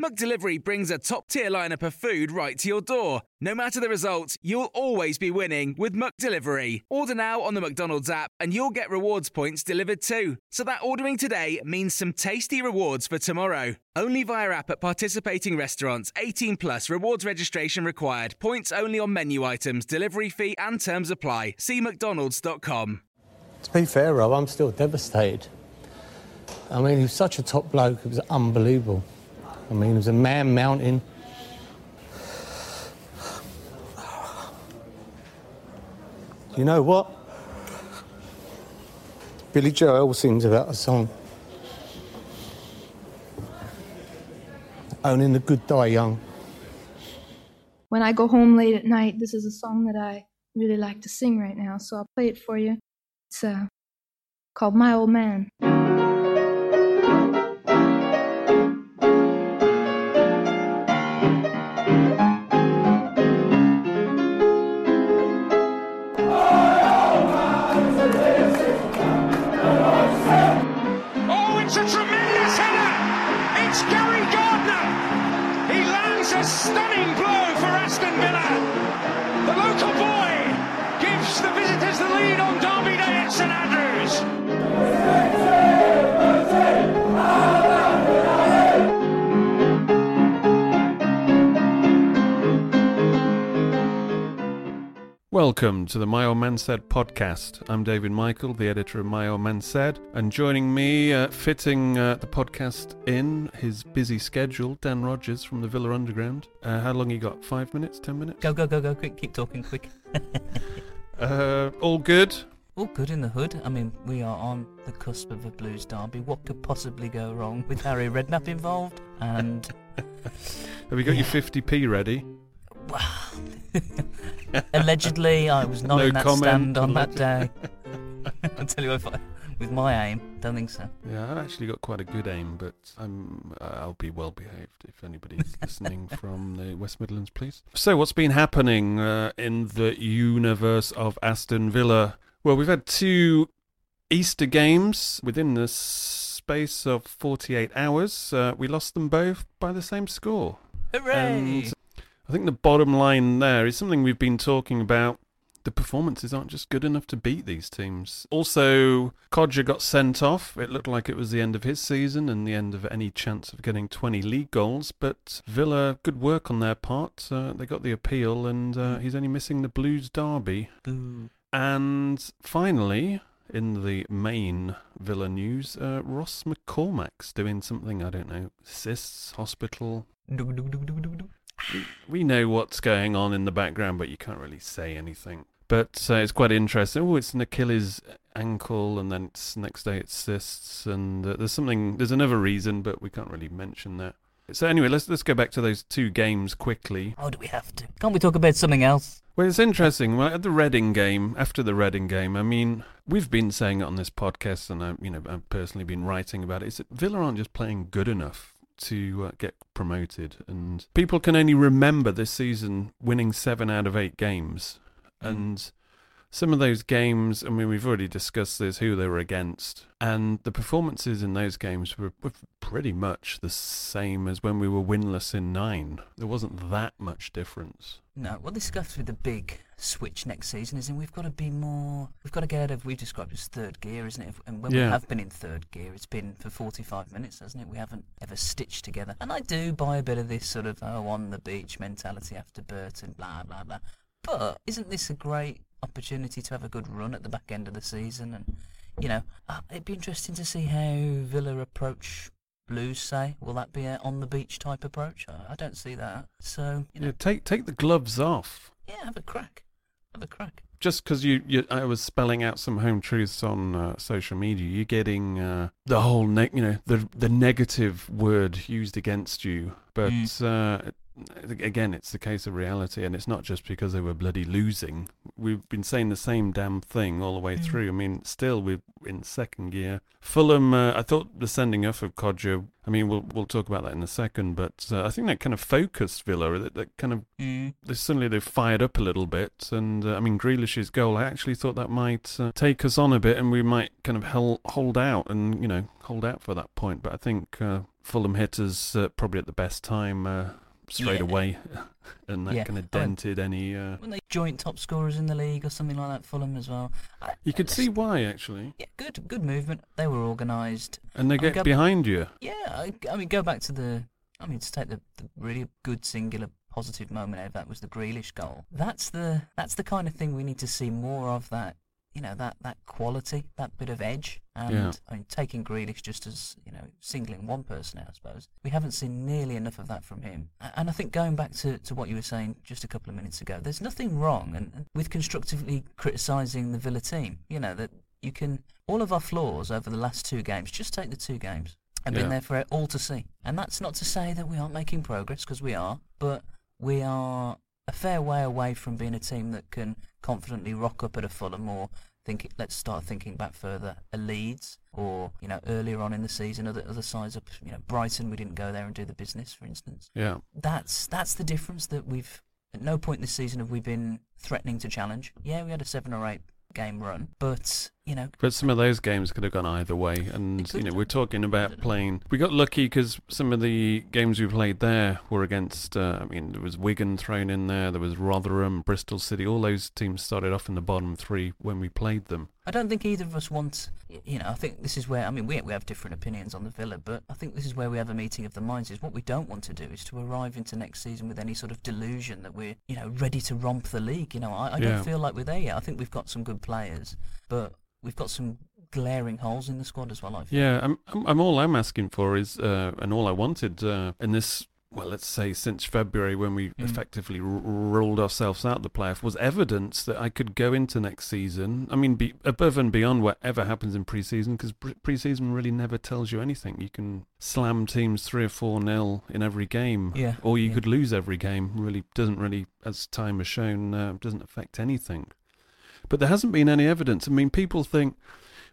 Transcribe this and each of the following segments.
McDelivery brings a top tier lineup of food right to your door. No matter the result, you'll always be winning with McDelivery. Order now on the McDonald's app and you'll get rewards points delivered too. So that ordering today means some tasty rewards for tomorrow. Only via app at participating restaurants. 18 plus rewards registration required. Points only on menu items, delivery fee and terms apply. See mcdonalds.com. To be fair, Rob, I'm still devastated. I mean, he was such a top bloke, it was unbelievable. I mean, he was a man mountain. You know what? Billy Joel sings about a song. Only the good die young. When I go home late at night, this is a song that I really like to sing right now, so I'll play it for you. It's uh, called My Old Man. Welcome to the My Old Man Said podcast. I'm David Michael, the editor of My Old Man Said, and joining me, uh, fitting uh, the podcast in his busy schedule, Dan Rogers from the Villa Underground. Uh, how long you got? Five minutes? Ten minutes? Go, go, go, go, quick, keep talking, quick. Uh, all good. All good in the hood. I mean, we are on the cusp of a blues derby. What could possibly go wrong with Harry Redknapp involved? And Have you got your 50p ready? allegedly, I was not No in that comment, stand on that day. I'll tell you if I, with my aim, don't think so. Yeah, I've actually got quite a good aim, but I'm uh, I'll be well behaved if anybody's listening from the West Midlands, please. So, what's been happening uh, in the universe of Aston Villa? Well, we've had two Easter games within the space of 48 hours. Uh, we lost them both by the same score. Hooray! And I think the bottom line there is something we've been talking about. The performances aren't just good enough to beat these teams. Also, Kodjia got sent off. It looked like it was the end of his season and the end of any chance of getting 20 league goals. But Villa, good work on their part. Uh, they got the appeal, and uh, he's only missing the Blues derby. Boo. And finally, in the main Villa news, uh, Ross McCormack's doing something, I don't know, cysts, hospital. We know what's going on in the background, but you can't really say anything. But uh, it's quite interesting. Oh, it's an Achilles ankle, and then it's next day it's cysts, and uh, there's something. There's another reason, but we can't really mention that. So anyway, let's let's go back to those two games quickly. Oh, do we have to? Can't we talk about something else? Well, it's interesting. Well, at the Reading game, after the Reading game, I mean, we've been saying it on this podcast, and I, you know, I've personally been writing about it. Is that Villa aren't just playing good enough to uh, get promoted, and people can only remember this season winning seven out of eight games, and some of those games, I mean, we've already discussed this, who they were against, and the performances in those games were, were pretty much the same as when we were winless in nine. There wasn't that much difference. No, what this goes with the big switch next season is, and we've got to be more. We've got to get out of. We've described as third gear, isn't it? And when we have been in third gear, it's been for 45 minutes, hasn't it? We haven't ever stitched together. And I do buy a bit of this sort of oh on the beach mentality after Burton, blah blah blah. But isn't this a great opportunity to have a good run at the back end of the season? And you know, uh, it'd be interesting to see how Villa approach. Blues say, will that be a on the beach type approach? I don't see that. So you know, Yeah, take take the gloves off. yeah, have a crack. Have a crack. Just because you, you, I was spelling out some home truths on uh, social media. You're getting uh, the whole, ne- you know, the the negative word used against you. But uh, again, it's the case of reality, and it's not just because they were bloody losing. We've been saying the same damn thing all the way Mm. through. I mean, still we're in second gear. Fulham, uh, I thought the sending off of Kodjia. I mean, we'll we'll talk about that in a second, but uh, I think that kind of focused Villa. That, that kind of Mm. they suddenly they've fired up a little bit, and uh, I mean Grealish's goal. I actually thought that might uh, take us on a bit, and we might kind of hel- hold out and you know hold out for that point. But I think uh, Fulham hit us uh, probably at the best time uh, straight Yeah. away, and that Yeah. kind of I mean- dented any. Uh, Weren't they joint top scorers in the league or something like that? Fulham as well. I, you could see why actually, yeah, good, good movement. They were organised. and they I mean, get go- behind you. Yeah, I, I mean, go back to the. I mean, to take the, the really good singular positive moment out of that was the Grealish goal. That's the that's the kind of thing we need to see more of. That you know that that quality, that bit of edge, and Yeah. I mean, taking Grealish just as you know singling one person out, I suppose we haven't seen nearly enough of that from him. And I think going back to, to what you were saying just a couple of minutes ago, there's nothing wrong and, and with constructively criticising the Villa team. You know that you can all of our flaws over the last two games. Just take the two games and Yeah. been there for all to see. And that's not to say that we aren't making progress because we are, but we are a fair way away from being a team that can confidently rock up at a Fulham or think let's start thinking back further a Leeds or you know earlier on in the season other other sides up you know Brighton we didn't go there and do the business for instance Yeah. that's that's the difference that we've at no point this season have we been threatening to challenge yeah we had a seven or eight game run but you know But some of those games could have gone either way, and you know we're talking about playing. We got lucky because some of the games we played there were against. Uh, I mean, there was Wigan thrown in there. There was Rotherham, Bristol City. All those teams started off in the bottom three when we played them. I don't think either of us want, you know, I think this is where, I mean, we, we have different opinions on the Villa, but I think this is where we have a meeting of the minds is what we don't want to do is to arrive into next season with any sort of delusion that we're, you know, ready to romp the league. You know, I, I Yeah. don't feel like we're there yet. I think we've got some good players, but we've got some glaring holes in the squad as well, I feel. Yeah, I'm, I'm, I'm all I'm asking for is, uh, and all I wanted uh, in this, well, let's say since February when we Mm. effectively r- ruled ourselves out the playoff, was evidence that I could go into next season. I mean, be above and beyond whatever happens in preseason, because pre- preseason really never tells you anything. You can slam teams three or four nil in every game, Yeah, or you yeah. could lose every game. Really doesn't really, as time has shown, uh, doesn't affect anything. But there hasn't been any evidence. I mean, people think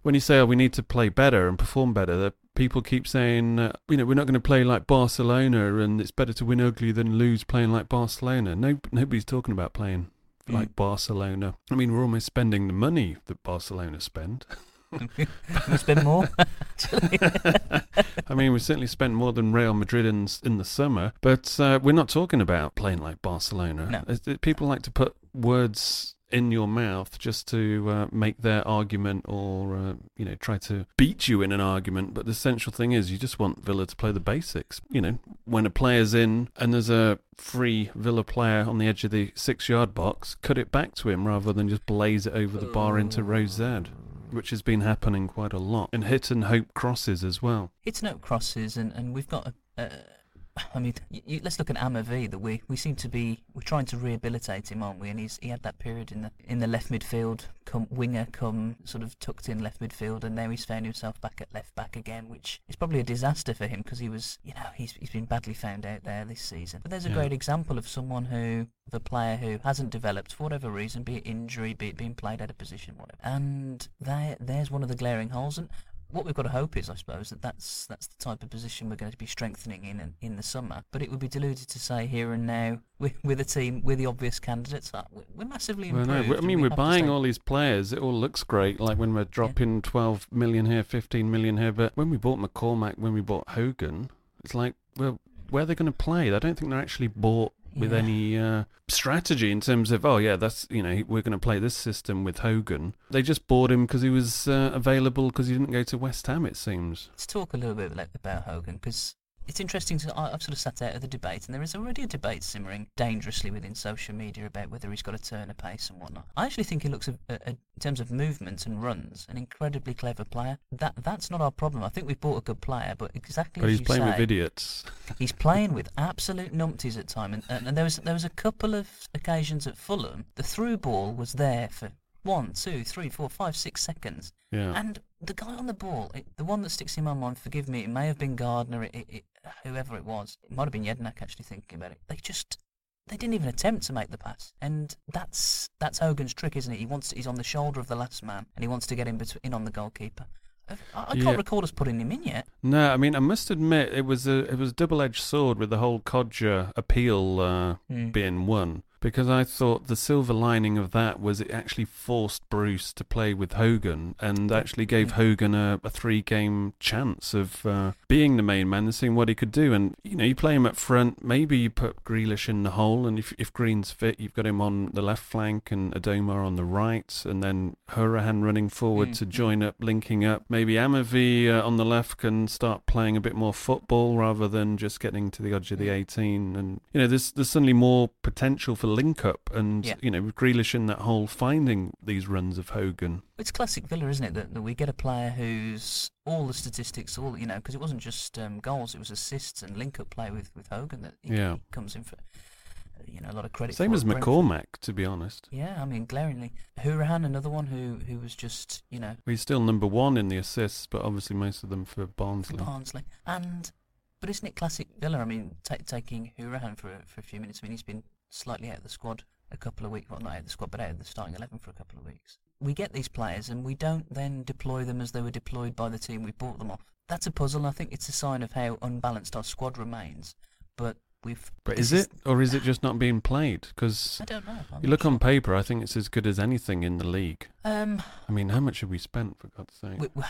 when you say, "Oh, we need to play better and perform better," that people keep saying, uh, "You know, we're not going to play like Barcelona, and it's better to win ugly than lose playing like Barcelona." No, nobody's talking about playing like Mm. Barcelona. I mean, we're almost spending the money that Barcelona spend. we spend more. I mean, we certainly spent more than Real Madrid in in the summer, but uh, we're not talking about playing like Barcelona. No. It- People like to put words in your mouth just to uh, make their argument or uh, you know try to beat you in an argument. But the essential thing is you just want Villa to play the basics. You know when a player's in and there's a free Villa player on the edge of the 6 yard box cut it back to him rather than just blaze it over the bar into Rose Z which has been happening quite a lot. And hit and hope crosses as well. Hit and hope crosses, and, and we've got a. Uh, I mean, you, let's look at Amavi. That we, we seem to be we're trying to rehabilitate him, aren't we? And he's he had that period in the in the left midfield, come winger, come sort of tucked in left midfield, and now he's found himself back at left back again, which is probably a disaster for him because he was, you know, he's he's been badly found out there this season. But there's a Yeah. great example of someone who, of a player who hasn't developed for whatever reason, be it injury, be it being played out of position, whatever. And there there's one of the glaring holes, and what we've got to hope is, I suppose, that that's that's the type of position we're going to be strengthening in in the summer. But it would be deluded to say here and now with, with a team with the obvious candidates, uh, we're massively Well, improved. no, I mean, we we're buying all these players. It all looks great. Like when we're dropping 12 million here, 15 million here. But when we bought McCormack, when we bought Hogan, it's like, well, where are they going to play? I don't think they're actually bought with Yeah. any uh, strategy in terms of, oh, yeah, that's, you know, we're going to play this system with Hogan. They just bought him because he was uh, available because he didn't go to West Ham, it seems. Let's talk a little bit about Hogan because it's interesting. To, I've sort of sat out of the debate, and there is already a debate simmering dangerously within social media about whether he's got a turn of pace and whatnot. I actually think he looks, a, a, a- in terms of movements and runs, an incredibly clever player. That that's not our problem. I think we've bought a good player, but exactly But as he's playing say, with idiots. He's playing with absolute numpties at time, and, and, and there was there was a couple of occasions at Fulham. The through ball was there for one, two, three, four, five, six seconds, Yeah. and the guy on the ball, it, the one that sticks in my mind, forgive me, it may have been Gardner, it, it, whoever it was, it might have been Jedinak. Actually thinking about it, they just they didn't even attempt to make the pass, and that's that's Hogan's trick, isn't it? He wants he's on the shoulder of the last man, and he wants to get in between in on the goalkeeper. I, I can't Yeah. recall us putting him in yet. No, I mean I must admit it was a it was a double edged sword with the whole Kodjia appeal uh, Hmm. being won because I thought the silver lining of that was it actually forced Bruce to play with Hogan and actually gave. Hogan a, a three game chance of uh, being the main man and seeing what he could do. And you know you play him up front, maybe you put Grealish in the hole, and if if Green's fit, you've got him on the left flank and Adomah on the right, and then Hourihane running forward Mm, to join up, linking up. Maybe Amavi uh, on the left can start playing a bit more football rather than just getting to the edge of the Mm. 18. And you know, there's there's suddenly more potential for link up, and Yeah. you know, with Grealish in that hole, finding these runs of Hogan. It's classic Villa, isn't it? That, that we get a player who's all the statistics, all you know, because it wasn't just um, goals; it was assists and link-up play with, with Hogan that he, Yeah. he comes in for. You know, a lot of credit. Same as McCormack, to be honest. Yeah, I mean, glaringly, Hourihane, another one who who was just you know He's still number one in the assists, but obviously most of them for for Barnsley. Barnsley, and but isn't it classic Villa? I mean, ta taking Hourihane for for a few minutes. I mean, he's been slightly out of the squad a couple of weeks. Well, not out of the squad, but out of the starting eleven for a couple of weeks. We get these players, and we don't then deploy them as they were deployed by the team we bought them off. That's a puzzle. I think it's a sign of how unbalanced our squad remains. But we've. But is it, or is it just not being played? Because I don't know. I'm you look on paper, I think it's as good as anything in the league. Um, I mean, how much have we spent for God's sake? We-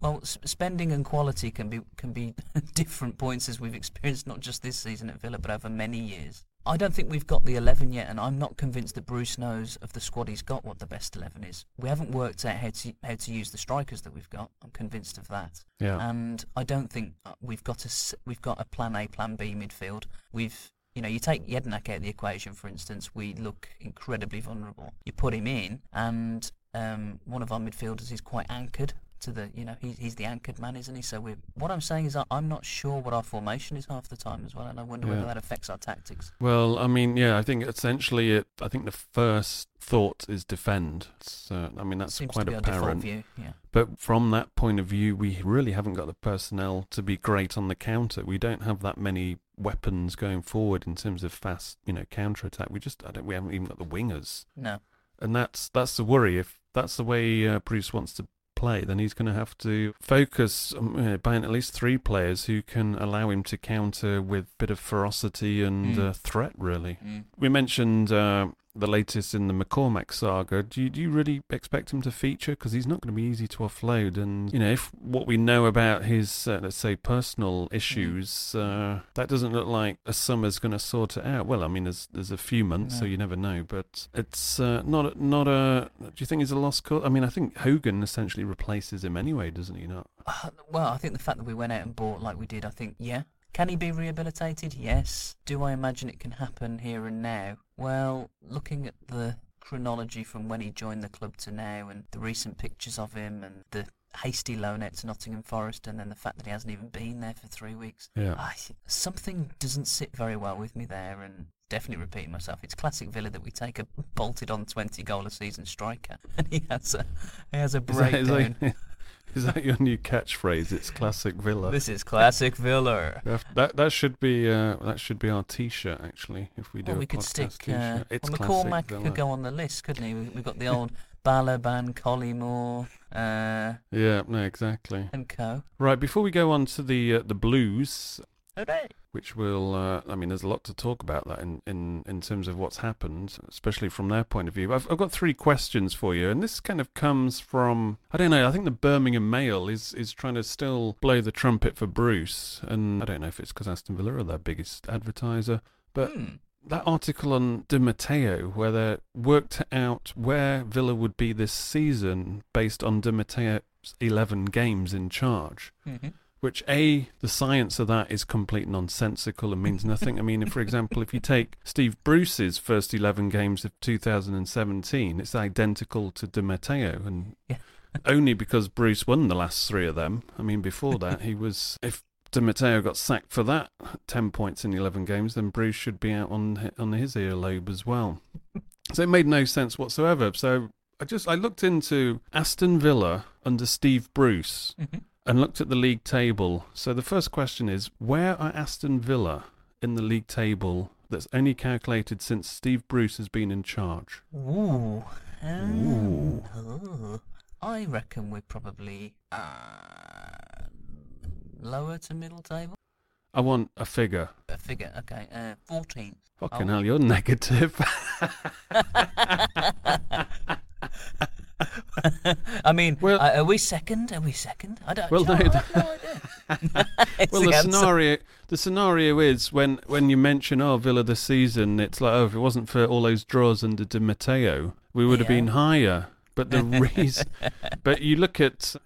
well, spending and quality can be can be different points as we've experienced not just this season at Villa, but over many years. I don't think we've got the eleven yet, and I'm not convinced that Bruce knows of the squad he's got what the best eleven is. We haven't worked out how to how to use the strikers that we've got. I'm convinced of that. Yeah. And I don't think uh, we've got a we've got a plan A, plan B midfield. We've you know, you take Jedinak out of the equation, for instance, we look incredibly vulnerable. You put him in, and um, one of our midfielders is quite anchored to the, you know, he's, he's the anchored man, isn't he? So we what I'm saying is I- I'm not sure what our formation is half the time as well, and I wonder Yeah. whether that affects our tactics. Well, I mean, yeah, I think essentially, it. I think the first thought is defend. Uh, I mean, that's Seems quite apparent. view, yeah. But from that point of view, we really haven't got the personnel to be great on the counter. We don't have that many weapons going forward in terms of fast, you know, counter attack. We just, I don't, we haven't even got the wingers, No. and that's that's the worry. If that's the way uh, Bruce wants to play, then he's going to have to focus on uh, buying at least three players who can allow him to counter with a bit of ferocity and Mm. uh, threat. Really, Mm. we mentioned uh, the latest in the McCormack saga. Do you, do you really expect him to feature? Because he's not going to be easy to offload. And, you know, if what we know about his, uh, let's say, personal issues, uh, that doesn't look like a summer's going to sort it out. Well, I mean, there's there's a few months, so you never know. But it's uh, not, a- not a. Do you think he's a lost cause? I mean, I think Hogan essentially replaces him anyway, doesn't he not? Uh, Well, I think the fact that we went out and bought like we did, I think, yeah. Can he be rehabilitated? Yes. Do I imagine it can happen here and now? Well, looking at the chronology from when he joined the club to now and the recent pictures of him and the hasty loan out to Nottingham Forest and then the fact that he hasn't even been there for three weeks. Yeah. I, something doesn't sit very well with me there and definitely repeating myself. It's classic Villa that we take a bolted on 20 goal a season striker and he has a, he has a Is that, is, breakdown. is that your new catchphrase? It's classic Villa. This is classic Villa. That- That should be uh, that should be our T-shirt actually. If we do Well, a we could stick. Uh, it's well, McCormack Villa. could go on the list, couldn't he? We- We've got the old Balaban, Collymore, uh, Yeah, no, exactly. and co. Right, before we go on to the uh, the blues! Which will, uh, I mean, there's a lot to talk about that in, in, in terms of what's happened, especially from their point of view. I've, I've got three questions for you, and this kind of comes from, I don't know, I think the Birmingham Mail is, is trying to still blow the trumpet for Bruce, and I don't know if it's because Aston Villa are their biggest advertiser, but Hmm. that article on Di Matteo, where they worked out where Villa would be this season based on Di Matteo's 11 games in charge. Mhm. Which, A, the science of that is complete nonsensical and means nothing. I mean, if, for example, if you take Steve Bruce's first 11 games of 2017, it's identical to Di Matteo. And Yeah. only because Bruce won the last three of them. I mean, before that, he was. If Di Matteo got sacked for that 10 points in 11 games, then Bruce should be out on, on his earlobe as well. So it made no sense whatsoever. So I just I looked into Aston Villa under Steve Bruce Mhm. And looked at the league table. So the first question is where are Aston Villa in the league table that's only calculated since Steve Bruce has been in charge? Ooh. Ooh. Oh. I reckon we're probably uh, lower to middle table. I want a figure. A figure, okay. Uh, 14th. Fucking Oh. hell, you're negative. I mean, Well- uh, are we second? Are we second? I don't. Well, know, no, no idea. Well, the answer. scenario the scenario is when when you mention oh Villa this season, it's like oh if it wasn't for all those draws under Di Matteo, we would have been higher. But the reason, but you look at,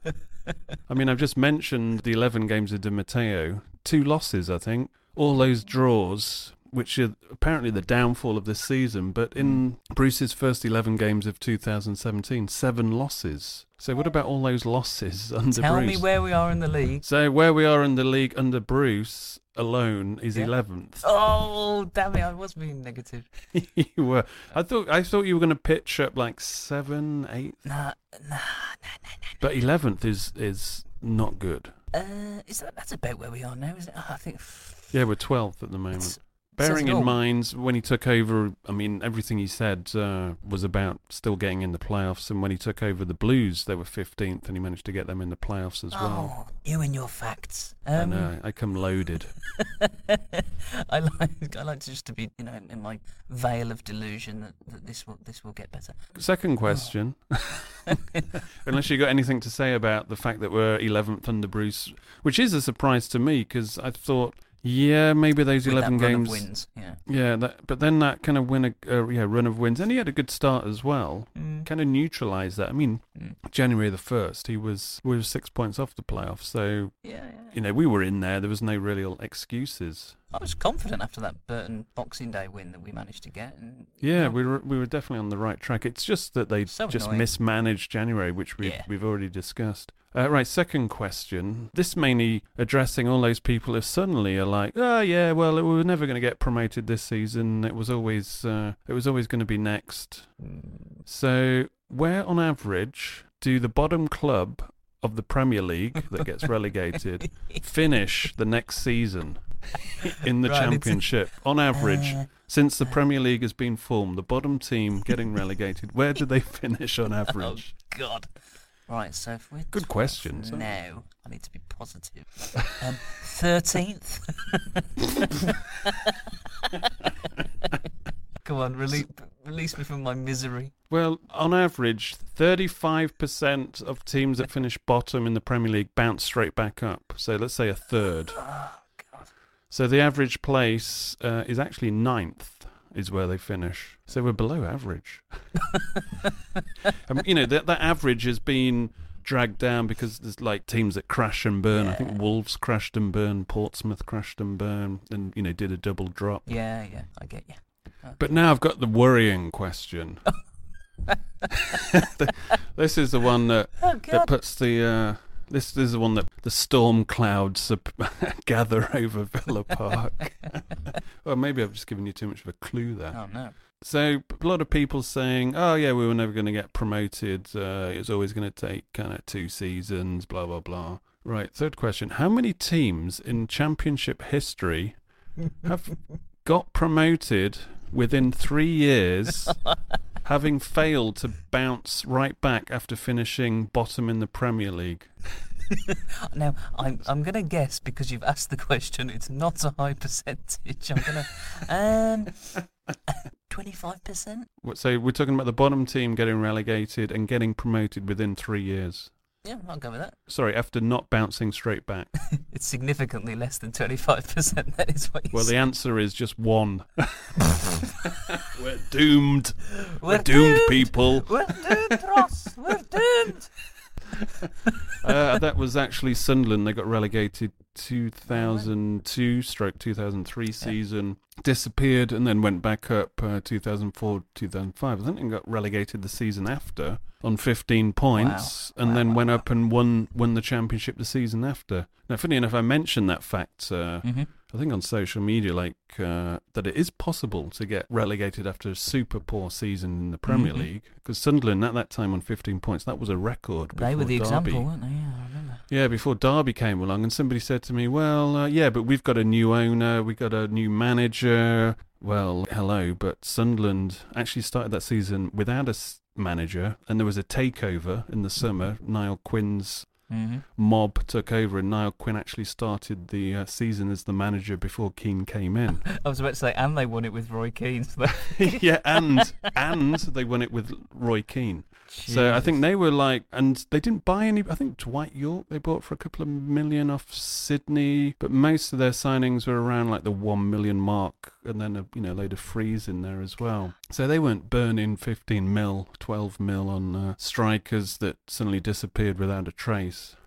I mean, I've just mentioned the eleven games of Di Matteo, two losses, I think, all those draws. Which are apparently the downfall of this season, but in Bruce's first 11 games of 2017, seven losses. So, what about all those losses under Tell Bruce? Tell me where we are in the league. So where we are in the league under Bruce alone is Yeah. eleventh. Oh, damn it! I was being negative. you were. I thought. I thought you were going to pitch up like seven, eight, Nah, nah. nah, nah, nah. but eleventh is is not good. Uh, is that that's about where we are now? Is it? Oh, I think. Yeah, we're twelfth at the moment. It's- Bearing in mind when he took over, I mean everything he said uh, was about still getting in the playoffs. And when he took over the Blues, they were fifteenth, and he managed to get them in the playoffs as well. Oh, you and your facts. I Um, know. I come loaded. I like I like just to be you know in my veil of delusion that, that this will this will get better. Second question. Unless you got anything to say about the fact that we're 11th under Bruce, which is a surprise to me because I thought, yeah, maybe those With 11 that run of games. wins, yeah. Yeah, that, but then that kind of win a uh, yeah run of wins, and he had a good start as well. Mm. Kind of neutralised that. I mean, Mm. January the first, he was we were six points off the playoffs, so Yeah, yeah. you know we were in there. There was no real excuses. I was confident after that Burton Boxing Day win that we managed to get. And, Yeah, know, we were we were definitely on the right track. It's just that they So just annoying. mismanaged January, which we've Yeah. we've already discussed. Uh, right, second question. This mainly addressing all those people who suddenly are like, oh yeah, well we were never going to get promoted this season. It was always uh, it was always going to be next. So where on average do the bottom club of the Premier League that gets relegated finish the next season in the Right, championship on average? Uh, Since the Premier League has been formed, the bottom team getting relegated, where do they finish on oh average? God. Right, so if we're Good 12th question, so- I need to be positive. Um, Thirteenth. Come on, release release me from my misery. Well, on average, 35% of teams that finish bottom in the Premier League bounce straight back up. So let's say a third. So the average place uh, is actually ninth, is where they finish. So we're below average. um, you know, that, that average has been dragged down because there's like teams that crash and burn. I think Wolves crashed and burned, Portsmouth crashed and burned, and, you know, did a double drop. Yeah, yeah, I get you. But now I've got the worrying question. this is the one that, Oh that puts the. Uh, this, this is the one that the storm clouds gather over Villa Park. well, maybe I've just given you too much of a clue there. Oh no. So a lot of people saying, "Oh yeah, we were never going to get promoted. Uh, it was always going to take kind of two seasons." Blah blah blah. Right. Third question: How many teams in Championship history have got promoted within three years having failed to bounce right back after finishing bottom in the Premier League. now, I'm I'm gonna guess because you've asked the question. It's not a high percentage. I'm gonna um twenty five percent. So we're talking about the bottom team getting relegated and getting promoted within three years. Yeah, I'll go with that. Sorry, after not bouncing straight back. It's significantly less than twenty five percent. That is what you Well, the answer is just one. We're doomed. We're, We're doomed, doomed. people. We're doomed, Ross. We're doomed. uh, that was actually Sunderland. They got relegated 2002 stroke 2003 season, disappeared, and then went back up uh, 2004 2005. I think they got relegated the season after on 15 points, and then went up and won won the championship the season after. Now, funny enough, I mentioned that fact. Uh, Mhm. I think on social media, like uh, that it is possible to get relegated after a super poor season in the Premier Mhm. League. Because Sunderland at that time on 15 points, that was a record. They were the Derby. example, weren't they? Yeah. Yeah, before Derby came along, and somebody said to me, "Well, uh, yeah, but we've got a new owner, we've got a new manager." Well, hello, but Sunderland actually started that season without a manager, and there was a takeover in the summer. Niall Quinn's Mhm. mob took over, and Niall Quinn actually started the uh, season as the manager before Keane came in. I was about to say, and they won it with Roy Keane. So yeah, and and they won it with Roy Keane. So I think they were like, and they didn't buy any. I think Dwight Yorke they bought for a couple of million off Sydney, but most of their signings were around like the one million mark, and then a you know load of frees in there as well. So they weren't burning fifteen mil, twelve mil on uh, strikers that suddenly disappeared without a trace.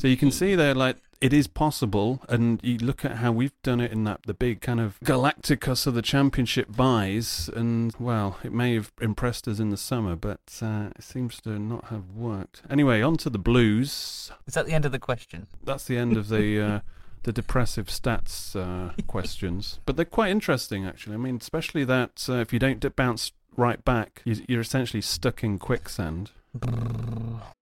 So you can see they're like it is possible, and you look at how we've done it in that the big kind of Galacticos of the Championship buys, and well, it may have impressed us in the summer, but uh, it seems to not have worked. Anyway, on to the Blues. Is that the end of the question? That's the end of the. Uh, the depressive stats uh, questions, but they're quite interesting actually. I mean, especially that uh, if you don't bounce right back, you're essentially stuck in quicksand.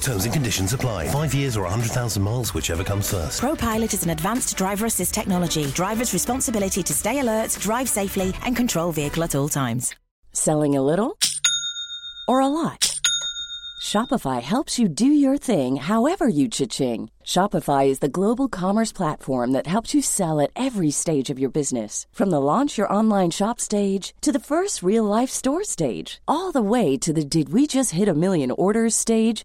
Terms and conditions apply. Five years or 100,000 miles, whichever comes first. ProPilot is an advanced driver assist technology. Driver's responsibility to stay alert, drive safely, and control vehicle at all times. Selling a little or a lot? Shopify helps you do your thing however you cha-ching. Shopify is the global commerce platform that helps you sell at every stage of your business. From the launch your online shop stage to the first real life store stage, all the way to the did we just hit a million orders stage.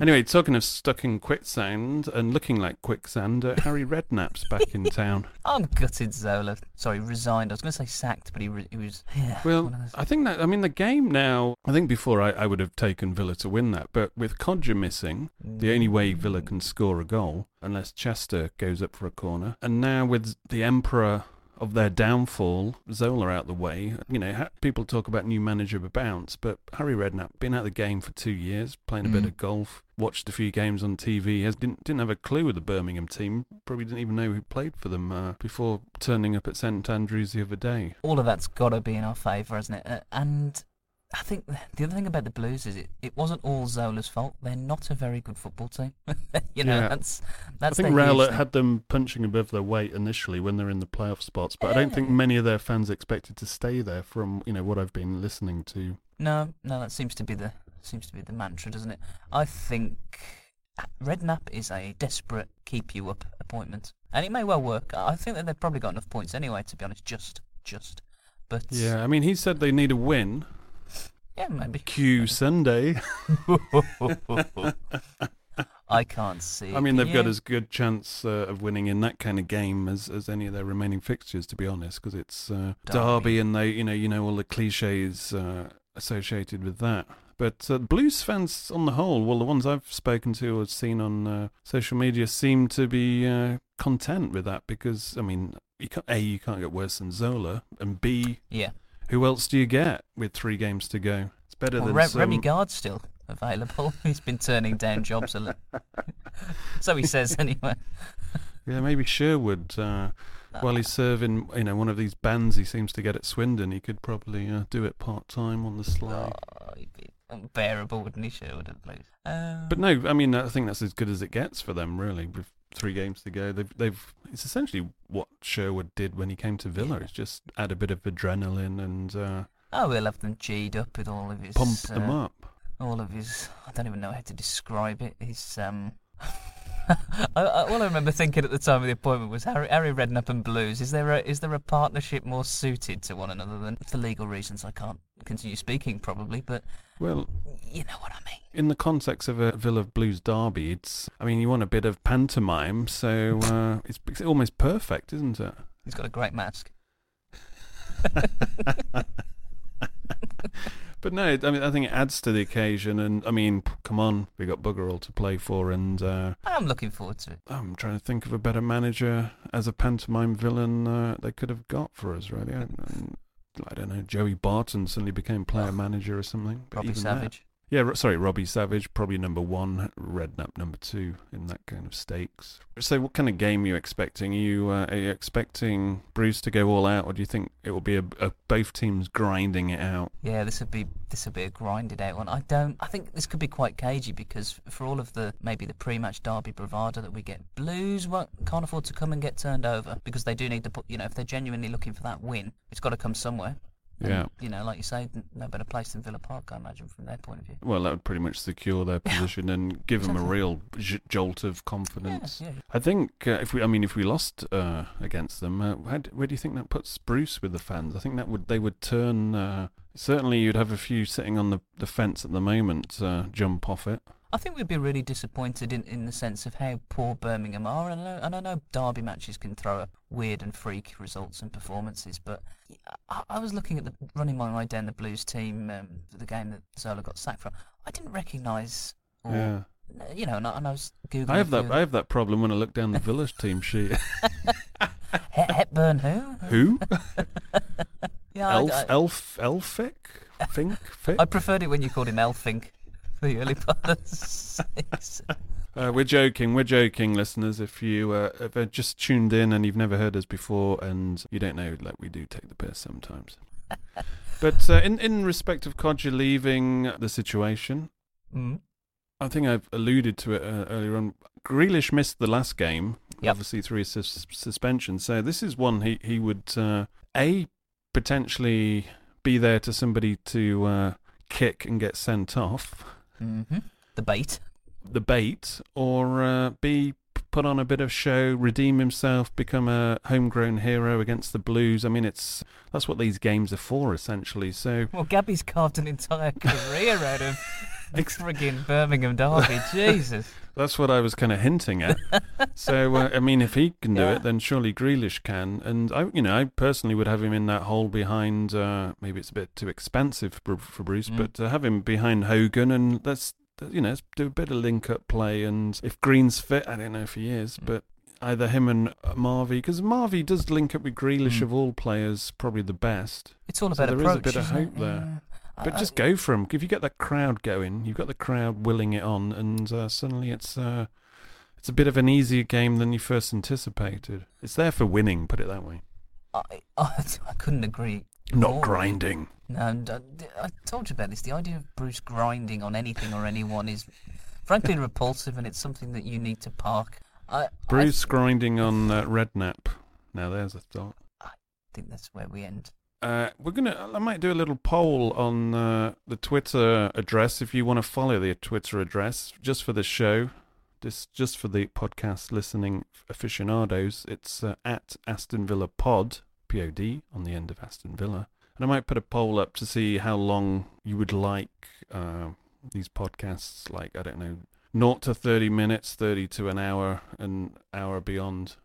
Anyway, talking of stuck in quicksand and looking like quicksand, uh, Harry Redknapp's back in town. I'm gutted Zola. Sorry, resigned. I was going to say sacked, but he, re- he was. Yeah, Well, one of those- I think that I mean the game now. I think before I, I would have taken Villa to win that, but with Kodjia missing, the only way Villa can score a goal unless Chester goes up for a corner, and now with the Emperor of their downfall, Zola out the way. You know, people talk about new manager bounce, but Harry Redknapp been out of the game for two years, playing a bit Mm. of golf, watched a few games on TV. Has didn't didn't have a clue of the Birmingham team. Probably didn't even know who played for them uh, before turning up at St Andrews the other day. all of that's got to be in our favour, hasn't it? Uh, and I think the other thing about the Blues is it, it wasn't all Zola's fault. They're not a very good football team. you know, Yeah. that's I think Rowett had them punching above their weight initially when they're in the playoff spots, but I don't think many of their fans expected to stay there from you know what I've been listening to. No, no, that seems to be the seems to be the mantra, doesn't it? I think Redknapp is a desperate keep you up appointment, and it may well work. I think that they've probably got enough points anyway. To be honest, just just, but Yeah, I mean he said they need a win. Yeah, maybe. Q Sunday. I can't see. I mean, they've got as good chance uh, of winning in that kind of game as, as any of their remaining fixtures, to be honest, because it's uh, Derby. Derby. and they, you know, you know all the cliches uh, associated with that. But uh, Blues fans, on the whole, well, the ones I've spoken to or seen on uh, social media, seem to be uh, content with that because, I mean, you can't, a you can't get worse than Zola, and b Yeah. Who else do you get with three games to go? It's better Well, than Re- some, Remi Garde's still available. He's been turning down jobs a lot. so he says anyway. Yeah, maybe Sherwood. Uh, while he's serving, you know, one of these bands he seems to get at Swindon, he could probably uh, do it part time on the sly. Oh, he'd be unbearable, wouldn't he, Sherwood? Um, But no, I mean, I think that's as good as it gets for them, really. Three games to go, they've they've it's essentially what Sherwood did when he came to Villa. It's just add a bit of adrenaline and uh, Oh, we'll have them G'd up with all of his. pump them uh, up. All of his. I don't even know how to describe it. His. um. I, I, all I remember thinking at the time of the appointment was Harry, Harry Redknapp and Blues. Is there a is there a partnership more suited to one another than for legal reasons? I can't continue speaking probably, but Well, you know what I mean. in the context of a Villa Blues derby, it's I mean, you want a bit of pantomime, so uh, it's, it's almost perfect, isn't it? He's got a great mask. But no, I mean, I think it adds to the occasion, and I mean, come on, we got bugger all to play for, and uh, I'm looking forward to it. I'm trying to think of a better manager as a pantomime villain uh, they could have got for us. Really, I, I don't know. Joey Barton suddenly became player manager or something. Robbie even that- Savage. Yeah, sorry, Robbie Savage, probably number one, Redknapp number two in that kind of stakes. So, what kind of game are you expecting? Are you, uh, are you expecting Bruce to go all out, or do you think it will be a, a both teams grinding it out? Yeah, this would be this would be a grinded out one. I don't. I think this could be quite cagey because for all of the maybe the pre-match derby bravado that we get, Blues can't afford to come and get turned over because they do need to put. You know, if they're genuinely looking for that win, it's got to come somewhere. And, Yeah. You know, like you say, no better place than Villa Park, I imagine, from their point of view. Well, that would pretty much secure their position and give them a real j- jolt of confidence. Yeah, yeah. I think uh, if we, I mean, if we lost uh, against them, uh, how d- where do you think that puts Bruce with the fans? I think that would they would turn. Uh, certainly, you'd have a few sitting on the the fence at the moment uh, jump off it. I think we'd be really disappointed in, in the sense of how poor Birmingham are, and I, know, and I know derby matches can throw up weird and freak results and performances, but I, I was looking at the running my eye down the Blues team um, for the game that Zola got sacked from. I didn't recognise, Yeah. you know, and I, and I was googling. I have that. I have that problem when I look down the Village team sheet. He- Hepburn, who? Who? Yeah, I- Elf, I- Elf, Elfic, Fink, Fick. I preferred it when you called him Elfink for the early part of the season. Uh, we're joking. We're joking, listeners. If you uh, if you're just tuned in and you've never heard us before, and you don't know, like we do take the piss sometimes. but uh, in in respect of Kodjia leaving the situation, Mm. I think I've alluded to it uh, earlier on. Grealish missed the last game, Yep. obviously through his sus- suspension. So this is one he he would uh, a potentially be there to somebody to uh, kick and get sent off hmm The bait. the bait, or uh, B put on a bit of show, redeem himself, become a homegrown hero against the Blues. I mean, it's that's what these games are for, essentially. So Well, Gabby's carved an entire career out of the friggin' Birmingham derby. Jesus. That's what I was kind of hinting at. so uh, I mean, if he can do Yeah. it, then surely Grealish can. And I, you know, I personally would have him in that hole behind. Uh, maybe it's a bit too expensive for, for Bruce, Mm. but uh, have him behind Hogan, and let's you know let's do a bit of link up play. And if Green's fit, I don't know if he is, Mm. but either him and Marvy, because Marvy does link up with Grealish Mm. of all players, probably the best. It's all So about there is a bit of isn't it? hope there. But just go for him. If you get that crowd going, you've got the crowd willing it on, and uh, suddenly it's uh, it's a bit of an easier game than you first anticipated. It's there for winning, put it that way. I, I, I couldn't agree. Not more. grinding. No, and, uh, I told you about this. The idea of Bruce grinding on anything or anyone is frankly repulsive, and it's something that you need to park. I, Bruce grinding on uh, Redknapp. Now there's a thought. I think that's where we end. Uh, we're gonna. I might do a little poll on uh, the Twitter address if you want to follow the Twitter address just for the show. This just for the podcast listening aficionados. It's uh, at Aston Villa Pod P O D on the end of Aston Villa, and I might put a poll up to see how long you would like uh, these podcasts. Like I don't know, naught to thirty minutes, thirty to an hour, an hour beyond.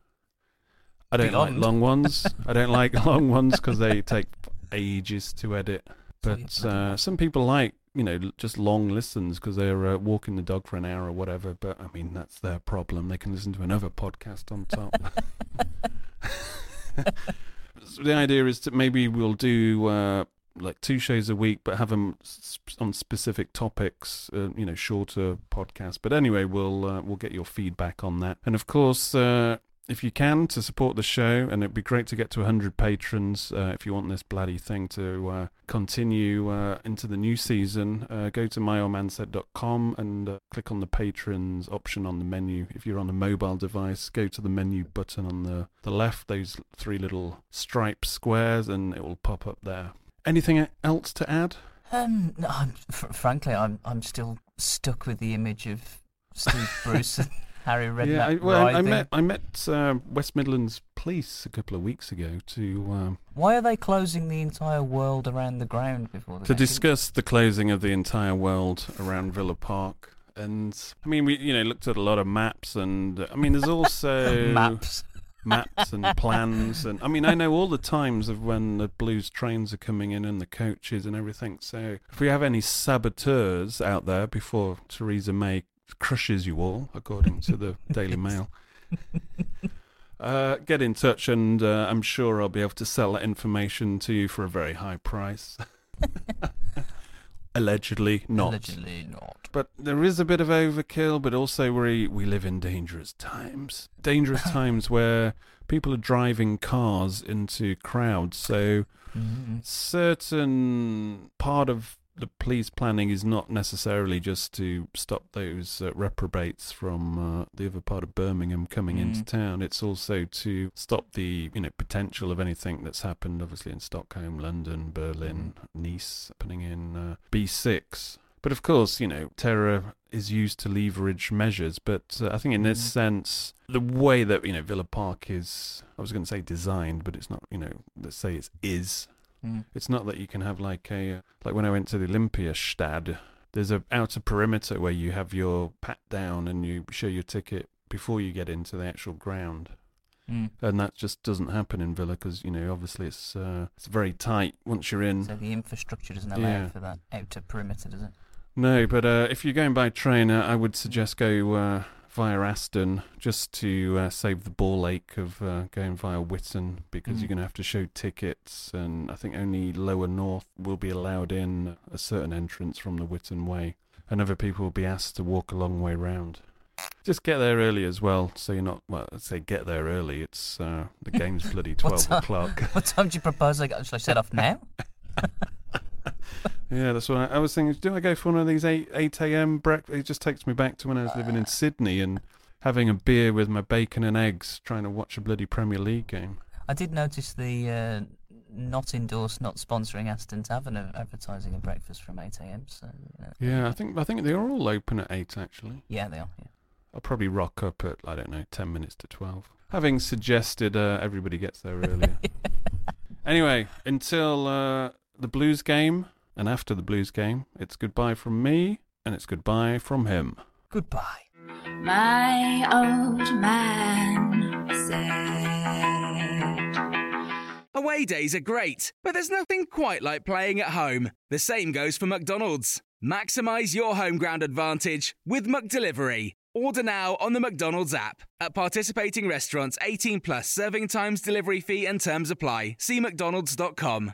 I don't Beyond. like long ones. I don't like long ones because they take ages to edit. But uh, some people like, you know, just long listens because they're uh, walking the dog for an hour or whatever. But I mean, that's their problem. They can listen to another podcast on top. so the idea is that maybe we'll do uh, like two shows a week, but have them on specific topics. Uh, you know, shorter podcasts. But anyway, we'll uh, we'll get your feedback on that. And of course. Uh, if you can to support the show and it'd be great to get to 100 patrons uh, if you want this bloody thing to uh, continue uh, into the new season uh, go to myoldmansaid.com and uh, click on the patrons option on the menu. If you're on a mobile device go to the menu button on the, the left those three little striped squares and it will pop up there. Anything else to add? Um, no, I'm, fr- frankly, I'm I'm still stuck with the image of Steve Bruce Harry Redknapp yeah I, well, I, I met I met uh, West Midlands police a couple of weeks ago to um, Why are they closing the entire world around the ground before the to game? discuss the closing of the entire world around Villa Park. And I mean, we you know looked at a lot of maps, and uh, I mean, there's also Maps. maps and plans, and I mean, I know all the times of when the Blues trains are coming in and the coaches and everything. So if we have any saboteurs out there before Theresa May crushes you all, according to the Daily Mail. Uh, get in touch, and uh, I'm sure I'll be able to sell that information to you for a very high price. Allegedly not. Allegedly not. But there is a bit of overkill, but also we we live in dangerous times. Dangerous times where people are driving cars into crowds. So Mhm. certain part of the police planning is not necessarily just to stop those uh, reprobates from uh, the other part of Birmingham coming into Mm. town. It's also to stop the you know potential of anything that's happened, obviously in Stockholm, London, Berlin, Nice, happening in uh, B6. But of course, you know, terror is used to leverage measures. But uh, I think in this Mm. sense, the way that you know Villa Park is, I was going to say designed, but it's not. You know, let's say it's is. Mm. It's not that you can have like a uh, like when I went to the Olympiastad. There's a outer perimeter where you have your pat down and you show your ticket before you get into the actual ground, Mm. and that just doesn't happen in Villa because you know obviously it's uh, it's very tight once you're in. So the infrastructure doesn't allow Yeah. for that outer perimeter, does it? No, but uh, if you're going by train, uh, I would suggest go uh, via Aston just to uh, save the ball ache of uh, going via Witton because Mm. you're going to have to show tickets, and I think only Lower North will be allowed in a certain entrance from the Witton Way, and other people will be asked to walk a long way round. Just get there early as well, so you're not. Well, I'd say get there early. It's uh, the game's bloody twelve o'clock. What time do you propose I? Shall I set off now? Yeah, that's what I, I was thinking. Do I go for one of these eight eight a.m. breakfast? It just takes me back to when I was living in Sydney and having a beer with my bacon and eggs, trying to watch a bloody Premier League game. I did notice the uh, not endorsed, not sponsoring Aston Tavern advertising a breakfast from 8 a.m. So uh, Yeah, I think I think they're all open at eight actually. yeah, they are. Yeah. I'll probably rock up at I don't know ten minutes to twelve. Having suggested uh, everybody gets there earlier. anyway, until uh, the Blues game and after the Blues game, it's goodbye from me and it's goodbye from him. Goodbye. My old man said. Away days are great, but there's nothing quite like playing at home. The same goes for McDonald's. Maximize your home ground advantage with McDelivery. Order now on the McDonald's app. At participating restaurants, 18 plus serving times, delivery fee, and terms apply. See McDonald's.com.